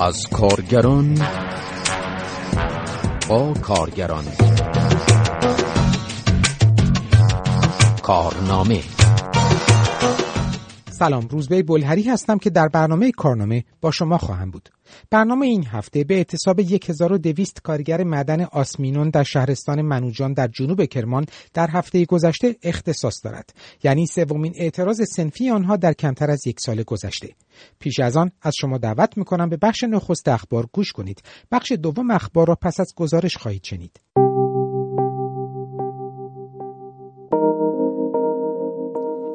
از کارگران با کارگران. کارنامه. سلام روزبه بلهری هستم که در برنامه کارنامه با شما خواهم بود. برنامه این هفته به اعتصاب 1200 کارگر معدن آسمینون در شهرستان منوجان در جنوب کرمان در هفته گذشته اختصاص دارد. یعنی سومین اعتراض سنفی آنها در کمتر از یک سال گذشته. پیش از آن از شما دعوت می‌کنم به بخش نخست اخبار گوش کنید. بخش دوم اخبار را پس از گزارش خواهید شنید.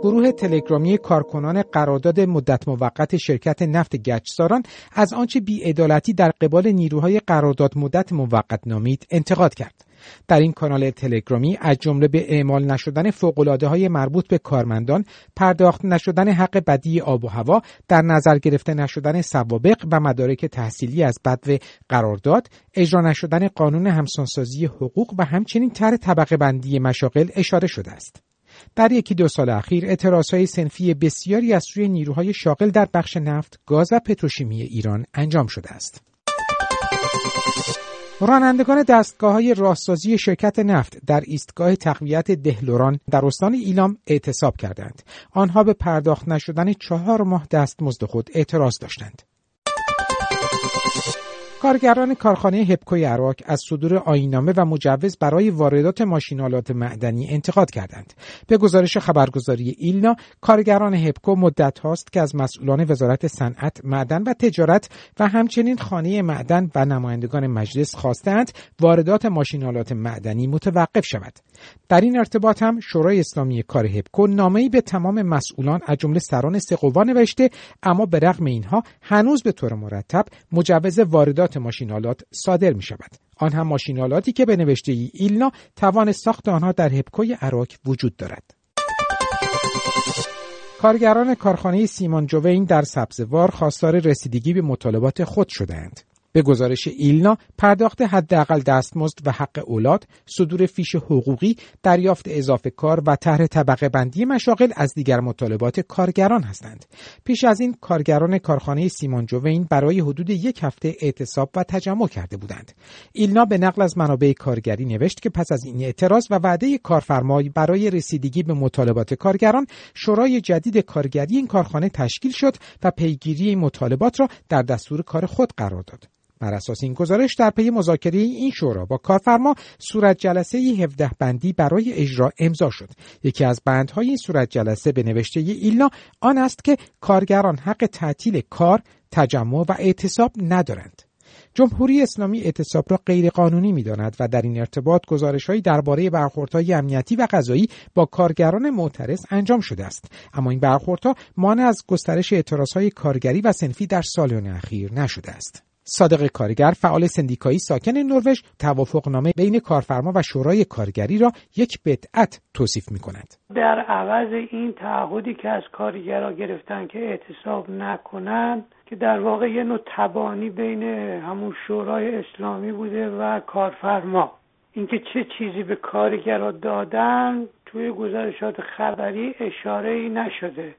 گروه تلگرامی کارکنان قرارداد مدت موقت شرکت نفت گچساران از آنچه بیعدالتی در قبال نیروهای قرارداد مدت موقت نامید انتقاد کرد. در این کانال تلگرامی از جمله به اعمال نشدن فوقالعاده های مربوط به کارمندان، پرداخت نشدن حق بدی آب و هوا، در نظر گرفته نشدن سوابق و مدارک تحصیلی از بدو قرارداد، اجرا نشدن قانون همسانسازی حقوق و همچنین طرح طبقه بندی مشاغل اشاره شده است. در یکی دو سال اخیر های سنفی بسیاری از سوی نیروهای شاغل در بخش نفت، گاز و پتروشیمی ایران انجام شده است. رانندگان دستگاه های راهسازی شرکت نفت در ایستگاه تقویت دهلوران در استان ایلام اعتصاب کردند. آنها به پرداخت نشدن چهار ماه دستمزد خود اعتراض داشتند. کارگران کارخانه هپکوی عراق از صدور آینامه و مجوز برای واردات ماشینالات معدنی انتقاد کردند. به گزارش خبرگزاری ایلنا، کارگران هپکو مدت هاست که از مسئولان وزارت صنعت، معدن و تجارت و همچنین خانه معدن و نمایندگان مجلس خواستند واردات ماشینالات معدنی متوقف شود. در این ارتباط هم شورای اسلامی کار هپکو نامه‌ای به تمام مسئولان از جمله سران سقووا نوشته اما به رغم اینها هنوز به طور مرتب مجوز واردات ماشینالات صادر می شود. آن هم ماشینالاتی که به نوشته ای ایلنا توان ساخت آنها در هپکوی عراق وجود دارد. کارگران کارخانه سیمان جوین در سبزوار خواستار رسیدگی به مطالبات خود شدهاند. به گزارش ایلنا پرداخت حداقل دستمزد و حق اولاد، صدور فیش حقوقی، دریافت اضافه کار و طرح طبقه بندی مشاغل از دیگر مطالبات کارگران هستند. پیش از این کارگران کارخانه سیمان جوین برای حدود یک هفته اعتصاب و تجمع کرده بودند. ایلنا به نقل از منابع کارگری نوشت که پس از این اعتراض و وعده کارفرمای برای رسیدگی به مطالبات کارگران شورای جدید کارگری این کارخانه تشکیل شد و پیگیری مطالبات را در دستور کار خود قرار داد. بر اساس این گزارش در پی مذاکره این شورا با کارفرما صورت جلسه 17 بندی برای اجرا امضا شد. یکی از بندهای این صورت جلسه به نوشته ایلنا آن است که کارگران حق تعطیل کار تجمع و اعتصاب ندارند. جمهوری اسلامی اعتصاب را غیرقانونی می‌داند و در این ارتباط گزارشهایی درباره برخوردهای امنیتی و قضایی با کارگران معترض انجام شده است. اما این برخوردها مانع از گسترش اعتراضهای کارگری و سنفی در سالیان اخیر نشده است. صادق کارگر فعال سندیکایی ساکن نروژ توافقنامه بین کارفرما و شورای کارگری را یک بدعت توصیف می کند. در عوض این تعهدی که از کارگرها گرفتن که اعتصاب نکنند که در واقع یه نوع تبانی بین همون شورای اسلامی بوده و کارفرما اینکه چه چیزی به کارگرها دادن توی گزارشات خبری اشاره ای نشده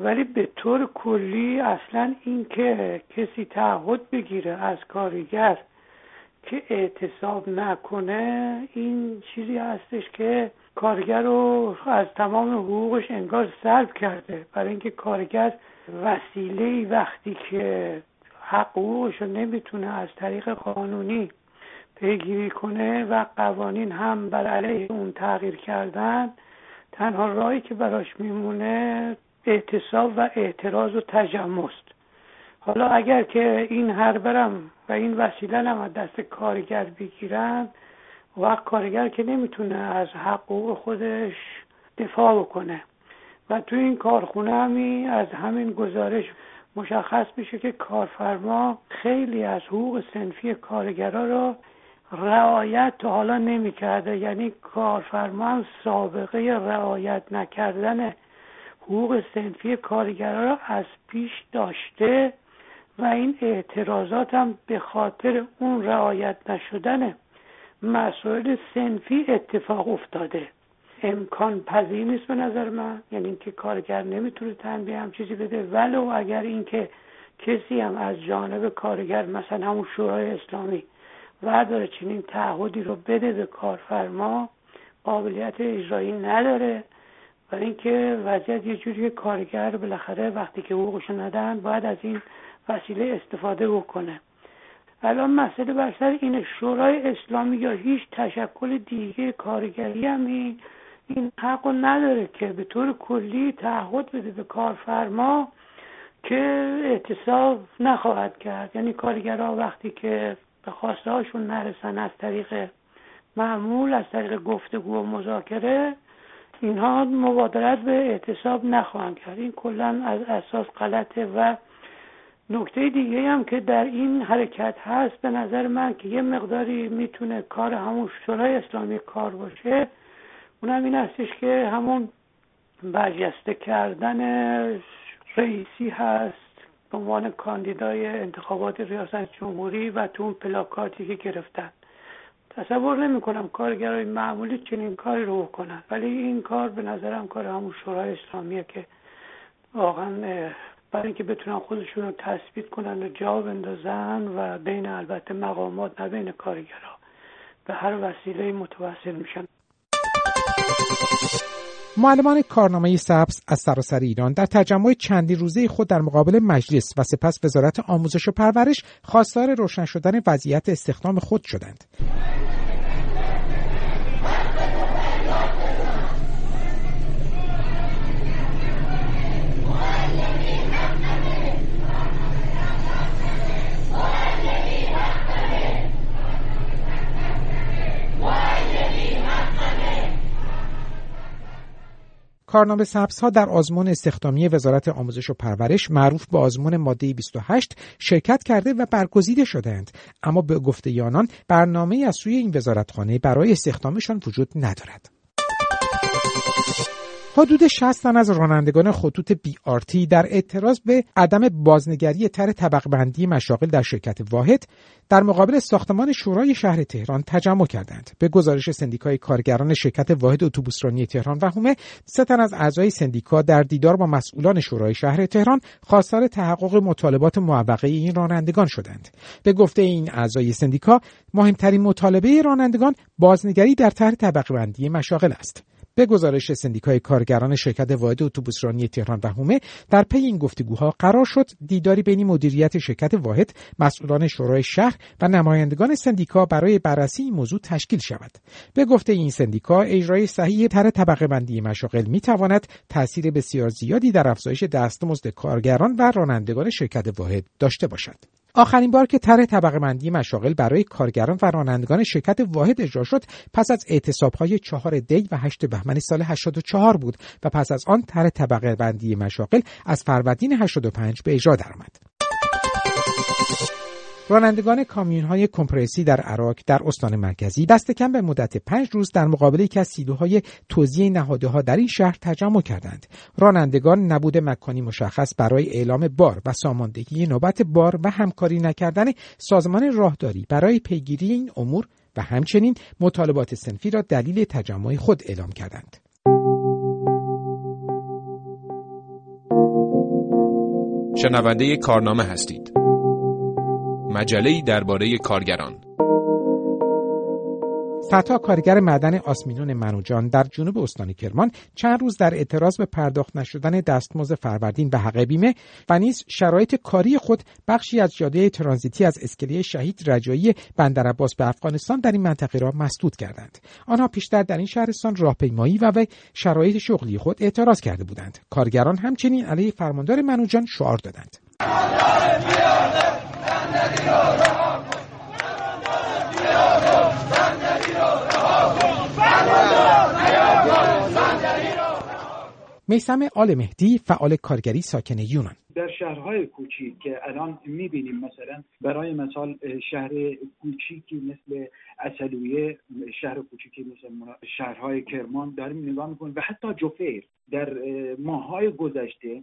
ولی به طور کلی اصلا اینکه کسی تعهد بگیره از کارگر که اعتصاب نکنه این چیزی هستش که کارگر رو از تمام حقوقش انگار سلب کرده. برای اینکه کارگر وسیله وقتی که حق حقوقش رو نمی‌تونه از طریق قانونی پیگیری کنه و قوانین هم بر علیه اون تغییر کردن تنها راهی که براش میمونه اعتصاب و اعتراض و تجمع است حالا اگر که این هر برم و این وسیله هم از دست کارگر بگیرن وقت کارگر که نمی‌تونه از حقوق خودش دفاع بکنه. و تو این کارخونه همی از همین گزارش مشخص میشه که کارفرما خیلی از حقوق سنفی کارگرا را رعایت تا حالا نمی‌کرده. یعنی کارفرما سابقه رعایت نکردن حقوق سنفی کارگران را از پیش داشته و این اعتراضات هم به خاطر اون رعایت نشدن مسائل سنفی اتفاق افتاده. امکان پذیر نیست به نظر من یعنی اینکه کارگر نمی‌تونه تنبیه هم چیزی بده. ولو اگر اینکه کسی هم از جانب کارگر مثلا همون شورای اسلامی ورداره چنین تعهدی رو بده به کارفرما قابلیت اجرایی نداره. و اینکه وضعیت یه جوری کارگر بالاخره وقتی که حقوقش ندن باید از این وسیله استفاده بکنه. الان مسئله برسر این شورای اسلامی یا هیچ تشکل دیگه کارگری هم این این حق نداره که به طور کلی تعهد بده به کارفرما که اعتصاب نخواهد کرد. یعنی کارگرها وقتی که به خواسته هاشون نرسن از طریق معمول از طریق گفتگو و مذاکره اینها مبادرت به اعتصاب نخواهند کرد. این کلا از اساس غلطه و نکته دیگه هم که در این حرکت هست به نظر من که یه مقداری می‌تونه کار همون شورای اسلامی کار باشه. اونم این هستش که همون برجسته کردن رئیسی هست به عنوان کاندیدای انتخابات ریاست جمهوری و تو اون پلاکاتی که گرفتن. تصور نمی کنم کارگرای معمولی چنین کاری رو بکنن. ولی این کار به نظرم کار همون شورای اسلامیه که واقعا برای اینکه بتونن خودشون رو تثبیت کنن و جا بندازن و بین البته مقامات نه بین کارگرها به هر وسیله متوسل میشن. معلمان کارنامه سبز از سراسر ایران در تجمع چندی روزه خود در مقابل مجلس و سپس وزارت آموزش و پرورش خواستار روشن شدن وضعیت استخدام خود شدند. کارنامه ها در آزمون استخدامی وزارت آموزش و پرورش معروف به آزمون ماده 28 شرکت کرده و برگزیده شدند اما به گفته یانان برنامه از سوی این وزارتخانه برای استخدامشان وجود ندارد. حدود 60 تن از رانندگان خطوط بی آرتی در اعتراض به عدم بازنگری تر طبق بندی مشاغل در شرکت واحد در مقابل ساختمان شورای شهر تهران تجمع کردند. به گزارش سندیکای کارگران شرکت واحد اتوبوسرانی تهران و هومه سه تن از اعضای سندیکا در دیدار با مسئولان شورای شهر تهران خواستار تحقق مطالبات موقعه این رانندگان شدند. به گفته این اعضای سندیکا مهمترین مطالبه رانندگان بازنگری در طرح طبقه بندی مشاغل است. به گزارش سندیکای کارگران شرکت واحد اتوبوسرانی تهران و هومه در پی این گفتگوها قرار شد دیداری بین مدیریت شرکت واحد مسئولان شورای شهر و نمایندگان سندیکا برای بررسی این موضوع تشکیل شود. به گفته این سندیکا اجرای صحیح طرح طبقه بندی مشاغل می تواند تاثیر بسیار زیادی در افزایش دستمزد کارگران و رانندگان شرکت واحد داشته باشد. آخرین بار که طرح طبقه بندی مشاغل برای کارگران و رانندگان شرکت واحد اجرا شد پس از های چهار دی و هشت بهمن سال 84 بود و پس از آن طرح طبقه بندی مشاغل از فروردین 85 به اجرا درآمد. رانندگان کامیون های کمپرسی در عراق در استان مرکزی دست کم به مدت پنج روز در مقابل یکی از سیلوهای توزیع نهاده ها در این شهر تجمع کردند. رانندگان نبود مکانی مشخص برای اعلام بار و ساماندهی نوبت بار و همکاری نکردن سازمان راهداری برای پیگیری این امور و همچنین مطالبات سنفی را دلیل تجمع خود اعلام کردند. شنونده کارنامه هستید. مجله درباره کارگران. فتا کارگر معدن آسمینون منوجان در جنوب استان کرمان چند روز در اعتراض به پرداخت نشدن دستمزد فروردین به حق بیمه و نیز شرایط کاری خود بخشی از جاده ترانزیتی از اسکله شهید رجایی بندر عباس به افغانستان در این منطقه را مسدود کردند. آنها پیشتر در این شهرستان راهپیمایی و به شرایط شغلی خود اعتراض کرده بودند. کارگران همچنین علیه فرماندار منوجان شعار دادند. میسم آل مهدی فعال کارگری ساکن یونان. در شهرهای کوچیک که الان می‌بینیم مثلا برای مثال شهر کوچیکی مثل اصلویه شهر کوچیکی مثل شهرهای کرمان داریم نگاه می‌کنیم. و حتی جفیر در ماههای گذشته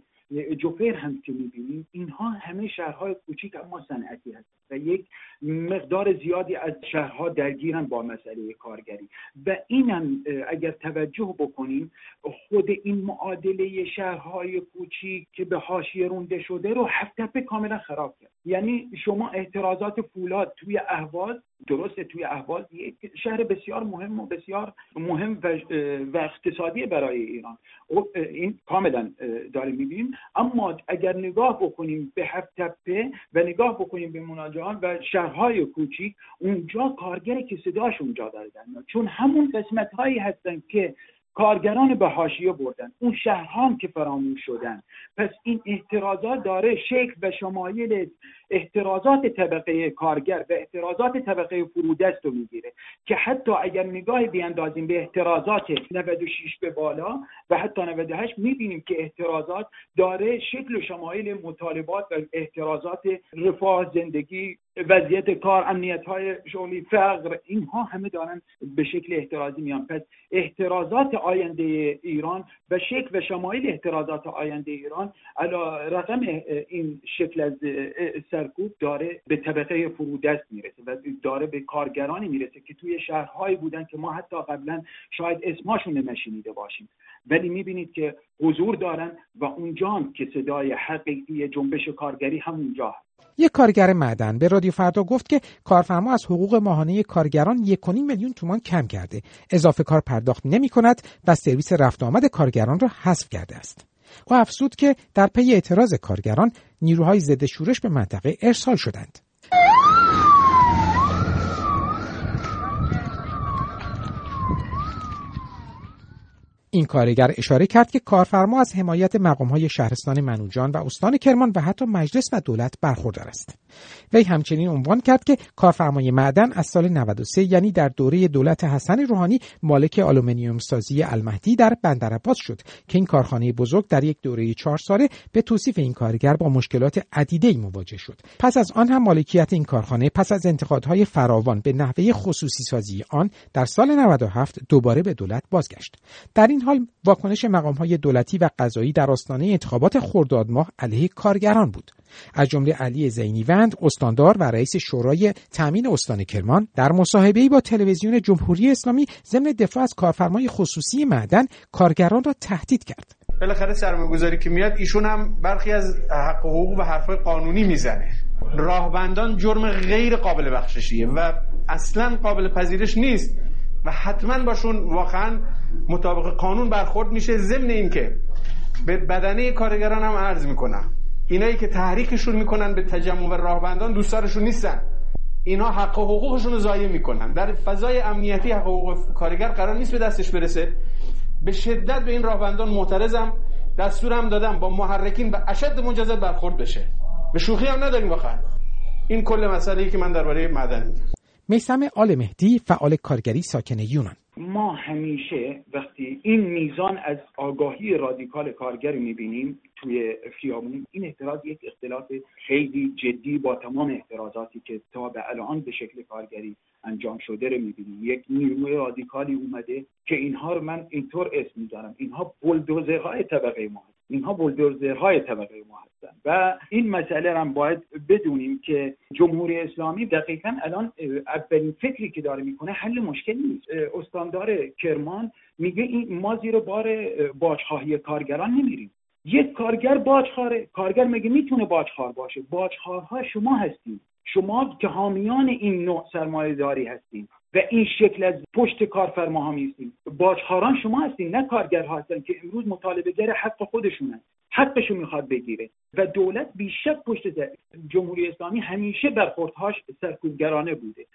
جوفر هم که می‌بینیم اینها همه شهرهای کوچیک اما صنعتی هست و یک مقدار زیادی از شهرها درگیرن با مسئله کارگری. و اینم اگر توجه بکنیم خود این معادله شهرهای کوچیک که به حاشیه رونده شده رو هفت کاملا خراب کرد. یعنی شما اعتراضات فولاد توی اهواز درسته توی اهواز یک شهر بسیار مهم و بسیار مهم و, و اقتصادی برای ایران. این کاملا داریم می‌بینیم. اما اگر نگاه بکنیم به هفت تپه و نگاه بکنیم به مناجعان و شهرهای کوچیک اونجا کارگری که صداش اونجا داره چون همون قسمت هایی هستن که کارگران به حاشیه بردن. اون شهرها که فراموش شدن. پس این احترازات داره شکل و شمایل احترازات طبقه کارگر و احترازات طبقه فرودست رو می‌گیره که حتی اگر نگاه بیاندازیم به احترازات 96 به بالا و حتی 98 می‌بینیم که احترازات داره شکل و شمایل مطالبات و احترازات رفاه زندگی وضعیت کار امنیت های شغلی فقر اینها همه دارن به شکل احترازی میان. پس احترازات آینده ایران و شکل و شمایل احترازات آینده ایران علا رقم این شکل از سرکوب داره به طبقه فرودست می‌رسه و داره به کارگرانی می‌رسه که توی شهرهایی بودن که ما حتی قبلا شاید اسماشون نشینیده باشیم. ولی می‌بینید که حضور دارن و اونجا که صدای حقیقی جنبش کارگری همونجا یک کارگر معدن به رادیو فردا گفت که کارفرما از حقوق ماهانه کارگران یک میلیون تومان کم کرده. اضافه کار پرداخت نمی کند و سرویس رفت آمد کارگران را حذف کرده است. او افزود که در پی اعتراض کارگران نیروهای ضد شورش به منطقه ارسال شدند. این کارگر اشاره کرد که کارفرما از حمایت مقامهای شهرستان منوجان و استان کرمان و حتی مجلس و دولت برخوردار است. وی همچنین عنوان کرد که کارفرمای معدن از سال 93 یعنی در دوره دولت حسن روحانی مالک آلومینیوم سازی المهدی در بندرعباس شد که این کارخانه بزرگ در یک دوره چهار ساله به توصیف این کارگر با مشکلات عدیده مواجه شد. پس از آن هم مالکیت این کارخانه پس از انتقادهای فراوان به نحوه خصوصی سازی آن در سال 97 دوباره به دولت بازگشت. در این حال واکنش های دولتی و قضایی در آستانه انتخابات خرداد ماه علیه کارگران بود. از جمله علی زینیوند استاندار و رئیس شورای تامین استان کرمان در مصاحبه‌ای با تلویزیون جمهوری اسلامی ضمن دفاع از کارفرمای خصوصی معدن کارگران را تهدید کرد. بالاخره سرمایه‌گذاری که میاد ایشون هم برخی از حق و حقوق و حرفای قانونی می‌زنه. راهبندان جرم غیر قابل بخششیه و اصلا قابل پذیرش نیست. و حتما باشون واقعا مطابق قانون برخورد میشه ضمن اینکه به بدنه کارگران هم عرض می‌کنم اینایی که تحریکشون می‌کنن به تجمع و راهبندان دوستارشون نیستن. اینا حق و حقوقشون رو ضایع می‌کنن. در فضای امنیتی حق حقوق کارگر قرار نیست به دستش برسه. به شدت به این راهبندان معترضم دستورم دادم با محرکین به اشد مجازات برخورد بشه. به شوخی هم نداریم واقعا. این کل مسئله ای که من درباره معدن میگم. میسم آل مهدی فعال کارگری ساکن یونان. ما همیشه وقتی این میزان از آگاهی رادیکال کارگر می‌بینیم توی خیابون این اعتراض یک اختلاف خیلی جدی با تمام اعتراضاتی که تا به الان به شکل کارگری انجام شده رو می‌بینیم یک نیروی رادیکالی اومده که اینها رو من اینطور اسم میدارم اینها بلدوزرهای طبقه ما اینها بلدوزرهای طبقه ما هستن. و این مسئله هم باید بدونیم که جمهوری اسلامی دقیقا الان اولین فکری که داره می‌کنه حل مشکل نیست. استاندار کرمان میگه این ما زیر بار باجخواهی کارگران نمیریم. یک کارگر باجخواره. کارگر میگه می‌تونه باجخوار باشه؟ باجخوارها شما هستید شما که حامیان این نوع سرمایه داری هستید و این شکل از پشت کارفرماها میستیم باجخاران شما هستین نه کارگرها هستن که امروز مطالبه گر حق خودشونن حقشو می‌خواد بگیره. و دولت بیشک پشت جمهوری اسلامی همیشه برخوردهاش سرکوبگرانه بوده.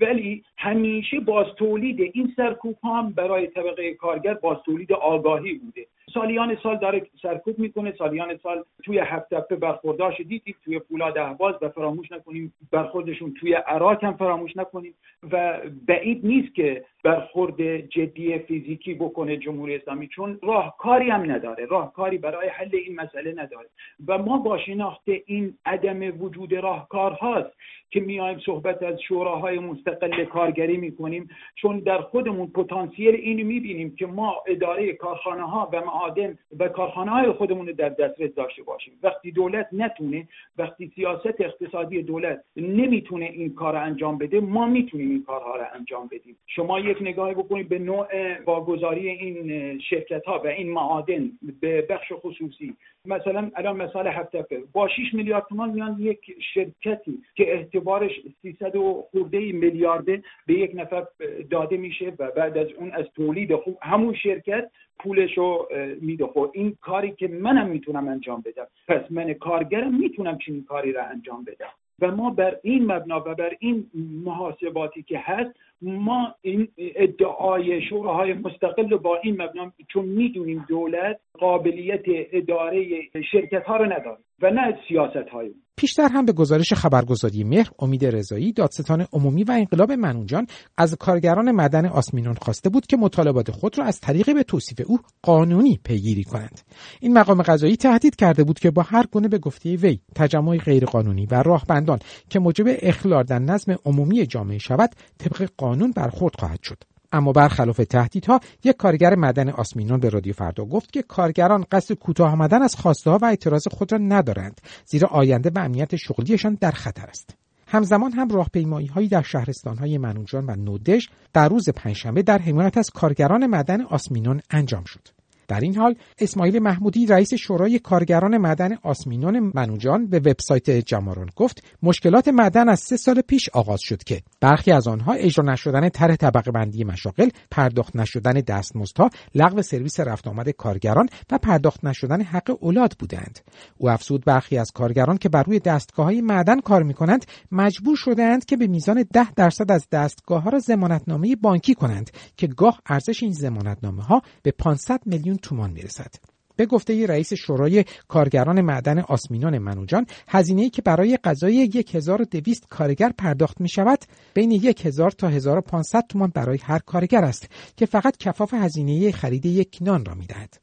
ولی همیشه باز تولید این سرکوب هم برای طبقه کارگر باز تولید آگاهی بوده. سالیان سال داره سرکوب می‌کنه سالیان سال توی هفت هفته برخورداش دیدیم توی فولاد اهواز و فراموش نکنیم برخوردشون توی عراق هم فراموش نکنیم. و بعید نیست که برخورد جدی فیزیکی بکنه جمهوری اسلامی چون راهکاری هم نداره راهکاری برای حل این مسئله نداره. و ما با شناخت این عدم وجود راهکار هاست که میایم صحبت از شوراهای مستقل کارگری می‌کنیم چون در خودمون پتانسیل اینو می‌بینیم که ما اداره کارخانه ها و معادن و کارخانه های خودمون در دسترس داشته باشیم. وقتی دولت نتونه وقتی سیاست اقتصادی دولت نمی‌تونه این کار انجام بده ما می‌تونیم این کارها رو انجام بدیم. شما یک نگاهی بکنید به نوع واگذاری این شرکت ها و این معادن به بخش خصوصی. مثلا الان مثال هفته با 6 میلیارد تومان میان یک شرکتی که اعتبارش 300 و خورده میلیارده به یک نفر داده میشه و بعد از اون از تولید خوب همون شرکت پولش رو میده. خب این کاری که منم می‌تونم انجام بدم. پس من کارگرم می‌تونم چنین کاری را انجام بدم. و ما بر این مبنا و بر این محاسباتی که هست ما این ادعای شوراهای مستقل با این مبنا چون می‌دونیم دولت قابلیت اداره شرکت ها رو نداره و نه سیاست های پیشتر هم به گزارش خبرگزاری مهر امید رضایی دادستان عمومی و انقلاب منوجان از کارگران مدن آسمینون خواسته بود که مطالبات خود را از طریق به توصیف او قانونی پیگیری کنند. این مقام قضایی تهدید کرده بود که با هر گونه به گفته وی تجمع غیرقانونی و راهبندان که موجب اخلال در نظم عمومی جامعه شود طبق قانون برخورد خواهد شد. اما برخلاف تهدیدها یک کارگر مدن آسمینون به رادیو فردا گفت که کارگران قصد کوتاه آمدن از خواسته و اعتراض خود را ندارند زیرا آینده و امنیت شغلیشان در خطر است. همزمان هم راهپیمایی هایی در شهرستان های منوجان و نودش در روز پنجشنبه در حمایت از کارگران مدن آسمینون انجام شد. در این حال اسماعیل محمودی رئیس شورای کارگران معدن آسمینون منوجان به وبسایت جمارون گفت مشکلات معدن از سه سال پیش آغاز شد که برخی از آنها اجرا نشدن طرح طبقه بندی مشاغل پرداخت نشدن دستمزدها لغو سرویس رفت آمد کارگران و پرداخت نشدن حق اولاد بودند. او افزود برخی از کارگران که بر روی دستگاه های معدن کار می کنند مجبور شدهاند که به میزان ده درصد از دستگاه ها را زمانتنامه بانکی کنند که گاه ارزش این زمانتنامه ها به 500 میلیون تومان می‌رسد. به گفته رئیس شورای کارگران معدن آسمینان منوجان هزینه‌ای که برای غذای 1200 کارگر پرداخت می شود بین 1000 تا 1500 تومان برای هر کارگر است که فقط کفاف هزینه خرید یک نان را می‌دهد.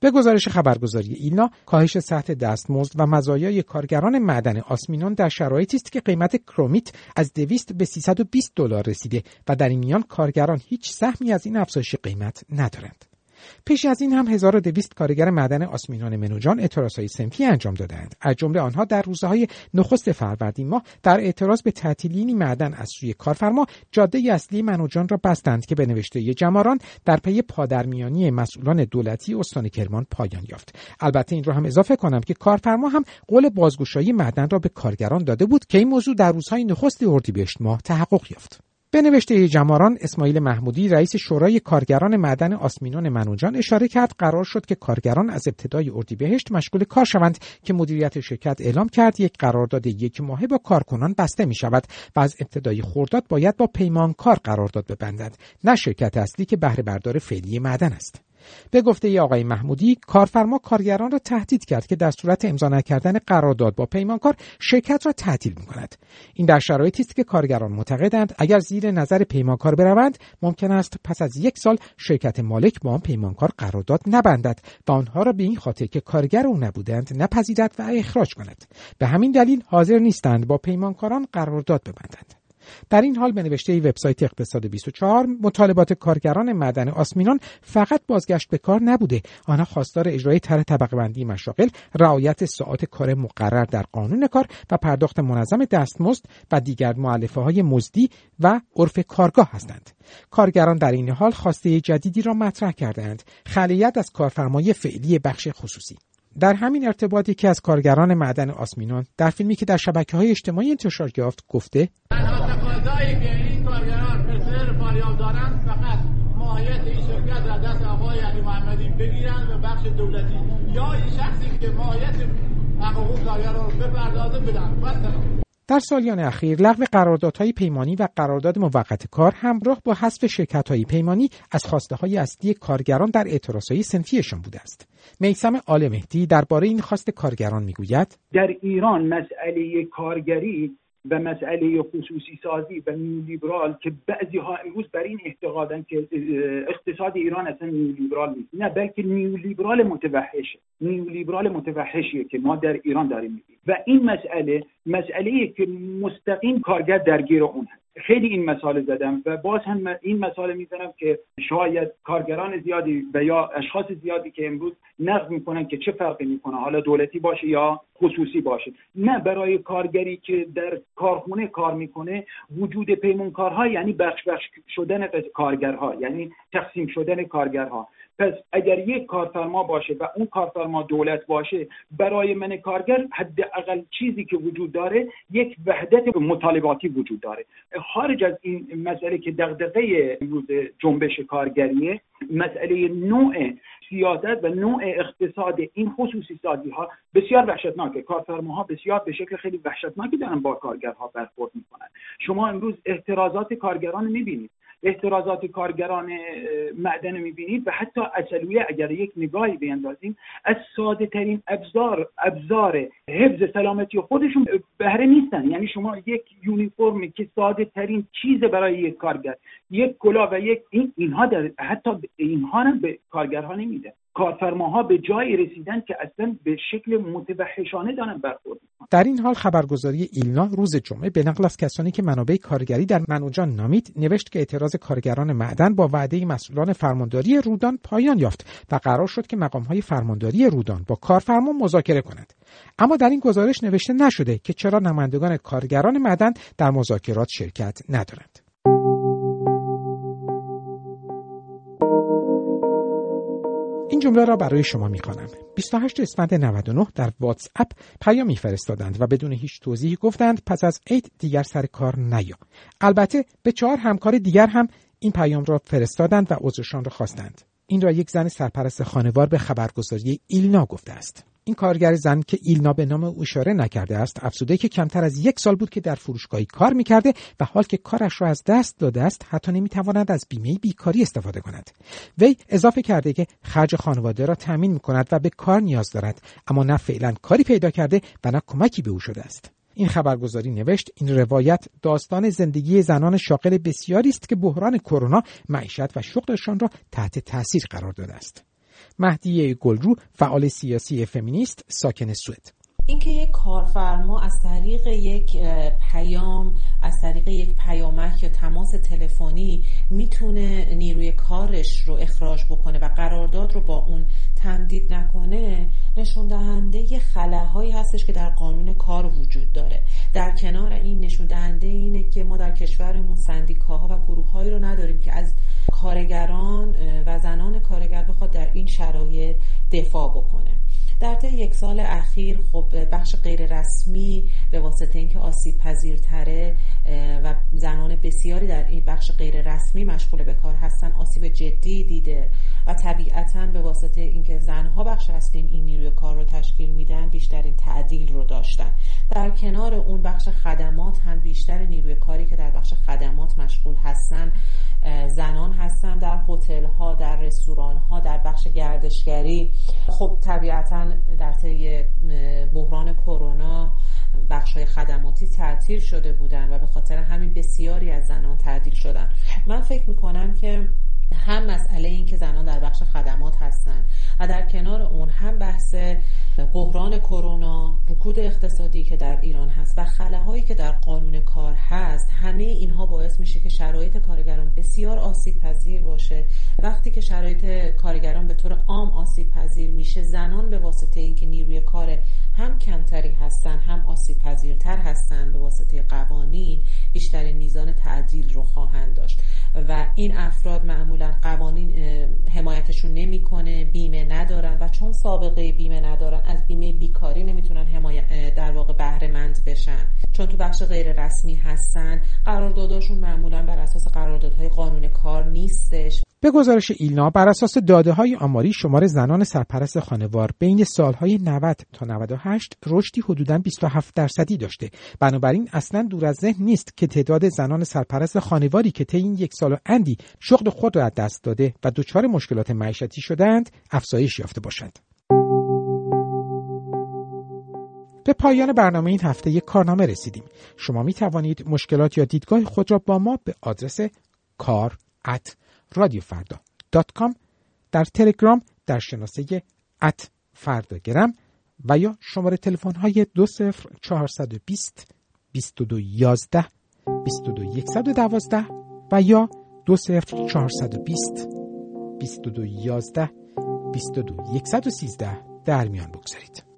به گزارش خبرگزاری ایلنا کاهش سطح دستمزد و مزایای کارگران معدن آسمینان در شرایطی است که قیمت کرومیت از 200 به 320 دلار رسیده و در این میان کارگران هیچ سهمی از این افزایش قیمت ندارند. پیش از این هم 1200 کارگر معدن آسمینان منوجان اعتراضهای سنفی انجام دادند. از جمله آنها در روزهای نخست فروردین ماه در اعتراض به تعطیلین معدن از سوی کارفرما جاده اصلی منوجان را بستند که به نوشته جماران در پی پادرمیانی مسئولان دولتی استان کرمان پایان یافت. البته این را هم اضافه کنم که کارفرما هم قول بازگشایی معدن را به کارگران داده بود که این موضوع در روزهای نخست اردیبهشت ماه تحقق یافت. به نوشته جماران اسماعیل محمودی رئیس شورای کارگران معدن آسمینون منوجان اشاره کرد قرار شد که کارگران از ابتدای اردیبهشت مشغول کار شوند که مدیریت شرکت اعلام کرد یک قرارداد یک ماهه با کارکنان بسته می شود و از ابتدای خورداد باید با پیمانکار قرارداد ببندند نه شرکت اصلی که بهره بردار فعلی معدن است. به گفته ای آقای محمودی کارفرما کارگران را تهدید کرد که در صورت امضا نکردن قرارداد با پیمانکار شرکت را تعطیل می کند این در شرایطی است که کارگران معتقدند اگر زیر نظر پیمانکار بروند ممکن است پس از یک سال شرکت مالک با آن پیمانکار قرارداد نبندد و آنها را به این خاطر که کارگر او نبودند نپذیرد و اخراج کند. به همین دلیل حاضر نیستند با پیمانکاران قرارداد ببندند. در این حال به نوشته وبسایت اقتصاد 24 مطالبات کارگران معدن آسمینان فقط بازگشت به کار نبوده. آنها خواستار اجرای طرح طبقه بندی مشاغل رعایت ساعات کار مقرر در قانون کار و پرداخت منظم دستمزد و دیگر معلفه های مزدی و عرف کارگاه هستند. کارگران در این حال خواسته جدیدی را مطرح کردند خلیت از کارفرمای فعلی بخش خصوصی. در همین ارتباطی که از کارگران معدن آسمینان در فیلمی که در شبکه های اجتماعی انتشار یافت گفته که این کارگران به فاریاب دارند فقط ماهیت این شرکت را دست آقای علی محمدی بگیرند و بخش دولتی یا این شخصی که ماهیت حقوق کارگران رو بپردازه بدن. در سالیان اخیر لغو قراردادهای پیمانی و قرارداد موقت کار همراه با حذف شرکت‌های پیمانی از خواسته های اصلی کارگران در اعتراضهای سنفیشان بوده است. میسم آل مهدی درباره این خواست کارگران می‌گوید در ایران مسئله کارگری و مسئله خصوصی سازی و نیولیبرال که بعضی ها امروز بر این اعتقادن که اقتصاد ایران اصلا نیولیبرال نیست. نه بلکه نیولیبرال متوحشه. نیولیبرال متوحشیه که ما در ایران داریم می‌بینیم و این مسئله مسئله که مستقیم کارگر درگیر اون هست. خیلی این مسئله زدم و باز هم این مسئله می‌زنم که شاید کارگران زیادی و یا اشخاص زیادی که امروز نقد می‌کنن که چه فرقی می‌کنه حالا دولتی باشه یا خصوصی باشه. نه برای کارگری که در کارخونه کار می‌کنه وجود پیمونکارها یعنی بخش بخش شدن کارگرها یعنی تقسیم شدن کارگرها. پس اگر یک کارفرما باشه و اون کارفرما دولت باشه برای من کارگر حداقل چیزی که وجود داره یک وحدت مطالباتی وجود داره. خارج از این مسئله که دغدغه امروز جنبش کارگریه مسئله نوع سیاست و نوع اقتصاد این خصوصی سازی ها بسیار وحشتناکه. کارفرماها بسیار به شکل خیلی وحشتناکی دارن با کارگرها برخورد می‌کنن. شما امروز احترازات کارگران می‌بینید. احترازات کارگران معدن می‌بینید و حتی اصلویه اگر یک نگاهی بیندازیم از ساده ترین ابزار ابزار حفظ سلامتی خودشون بهره نیستن. یعنی شما یک یونیفرمی که ساده ترین چیز برای یک کارگر یک کلا و یک این اینها در حتی اینها هم به کارگرها نمیده. کارفرماها به جایی رسیدن که اصلا به شکل متوحشانه دارن برخورد در این حال خبرگزاری ایلنا روز جمعه به نقل از کسانی که منابع کارگری در منوجان نامید نوشت که اعتراض کارگران معدن با وعده مسئولان فرمانداری رودان پایان یافت و قرار شد که مقامهای فرمانداری رودان با کارفرما مذاکره کنند اما در این گزارش نوشته نشده که چرا نمایندگان کارگران معدن در مذاکرات شرکت ندارند. جمله را برای شما می‌خوانم. 28 اسفند 99 در واتس اپ پیامی فرستادند و بدون هیچ توضیحی گفتند پس از عید دیگر سر کار نیا. البته به چهار همکار دیگر هم این پیام را فرستادند و عذرشان را خواستند. این را یک زن سرپرست خانوار به خبرگزاری ایلنا گفته است. این کارگر زن که ایلنا به نام او اشاره نکرده است افسوده که کمتر از یک سال بود که در فروشگاهی کار می‌کرده و حال که کارش را از دست داده است حتی نمی‌تواند از بیمه بیکاری استفاده کند. وی اضافه کرده که خرج خانواده را تامین می‌کند و به کار نیاز دارد اما نه فعلا کاری پیدا کرده و نه کمکی به او شده است. این خبرگزاری نوشت این روایت داستان زندگی زنان شاغل بسیاری است که بحران کرونا معیشت و شغلشان را تحت تاثیر قرار داده است. مهدیه گلرو فعال سیاسی فمینیست ساکن سوئد. اینکه یک کارفرما از طریق یک پیام از طریق یک پیامک یا تماس تلفنی می‌تونه نیروی کارش رو اخراج بکنه و قرارداد رو با اون تمدید نکنه نشون دهنده خلاهایی هستش که در قانون کار وجود داره. در کنار این نشون دهنده اینه که ما در کشورمون سندیکاها و گروههایی رو نداریم که از کارگران و زنان کارگر بخواد در این شرایط دفاع بکنه. در طی یک سال اخیر خب بخش غیر رسمی به واسطه اینکه آسیب پذیرتره و زنان بسیاری در این بخش غیر رسمی مشغول به کار هستن آسیب جدی دیده و طبیعتا به واسطه اینکه زنها بخش هستیم این نیروی کار رو تشکیل میدن بیشترین تعدیل رو داشتن. در کنار اون بخش خدمات هم بیشتر نیروی کاری که در بخش خدمات مشغول هستن زنان هستن در هتل ها در رستوران ها در بخش گردشگری. خب طبیعتا در طی بحران کرونا بخش های خدماتی تعطیل شده بودن و به خاطر همین بسیاری از زنان تعدیل شدن. من فکر می‌کنم که هم مسئله این که زنان در بخش خدمات هستند و در کنار اون هم بحث بحران کرونا رکود اقتصادی که در ایران هست و خلاهایی که در قانون کار هست همه اینها باعث میشه که شرایط کارگران بسیار آسیب پذیر باشه. وقتی که شرایط کارگران به طور عام آسیب پذیر میشه زنان به واسطه اینکه نیروی کار هم کمتری هستن هم آسیب پذیرتر هستن به واسطه قوانین بیشترین میزان تعدیل رو خواهند داشت. و این افراد معمولا قوانین حمایتشون نمی‌کنه بیمه ندارن و چون سابقه بیمه ندارن از بیمه بیکاری نمی‌تونن حمایت در واقع بهره مند بشن. چون تو بخش غیر رسمی هستن قرارداداشون معمولا بر اساس قراردادهای قانون کار نیستش. به گزارش ایلنا بر اساس داده های آماری شمار زنان سرپرست خانوار بین سالهای 90 تا 98 رشدی حدوداً 27 درصدی داشته. بنابراین اصلا دور از ذهن نیست که تعداد زنان سرپرست خانواری که طی این یک سال و اندی شغل خود را از دست داده و دچار مشکلات معیشتی شدند افزایش یافته باشد. به پایان برنامه این هفته یک کارنامه رسیدیم. شما می توانید مشکلات یا دیدگاه خود را با ما به آدرس کار ات رادیوفردا در تلگرام در شناسه ات فرداگرم و یا شماره تلفن های دو سفر چهارصد و یا دو سفر چهارصد و بیست بیست و دو یازده بیست و دو یکصد و سیزده در میان بگذارید.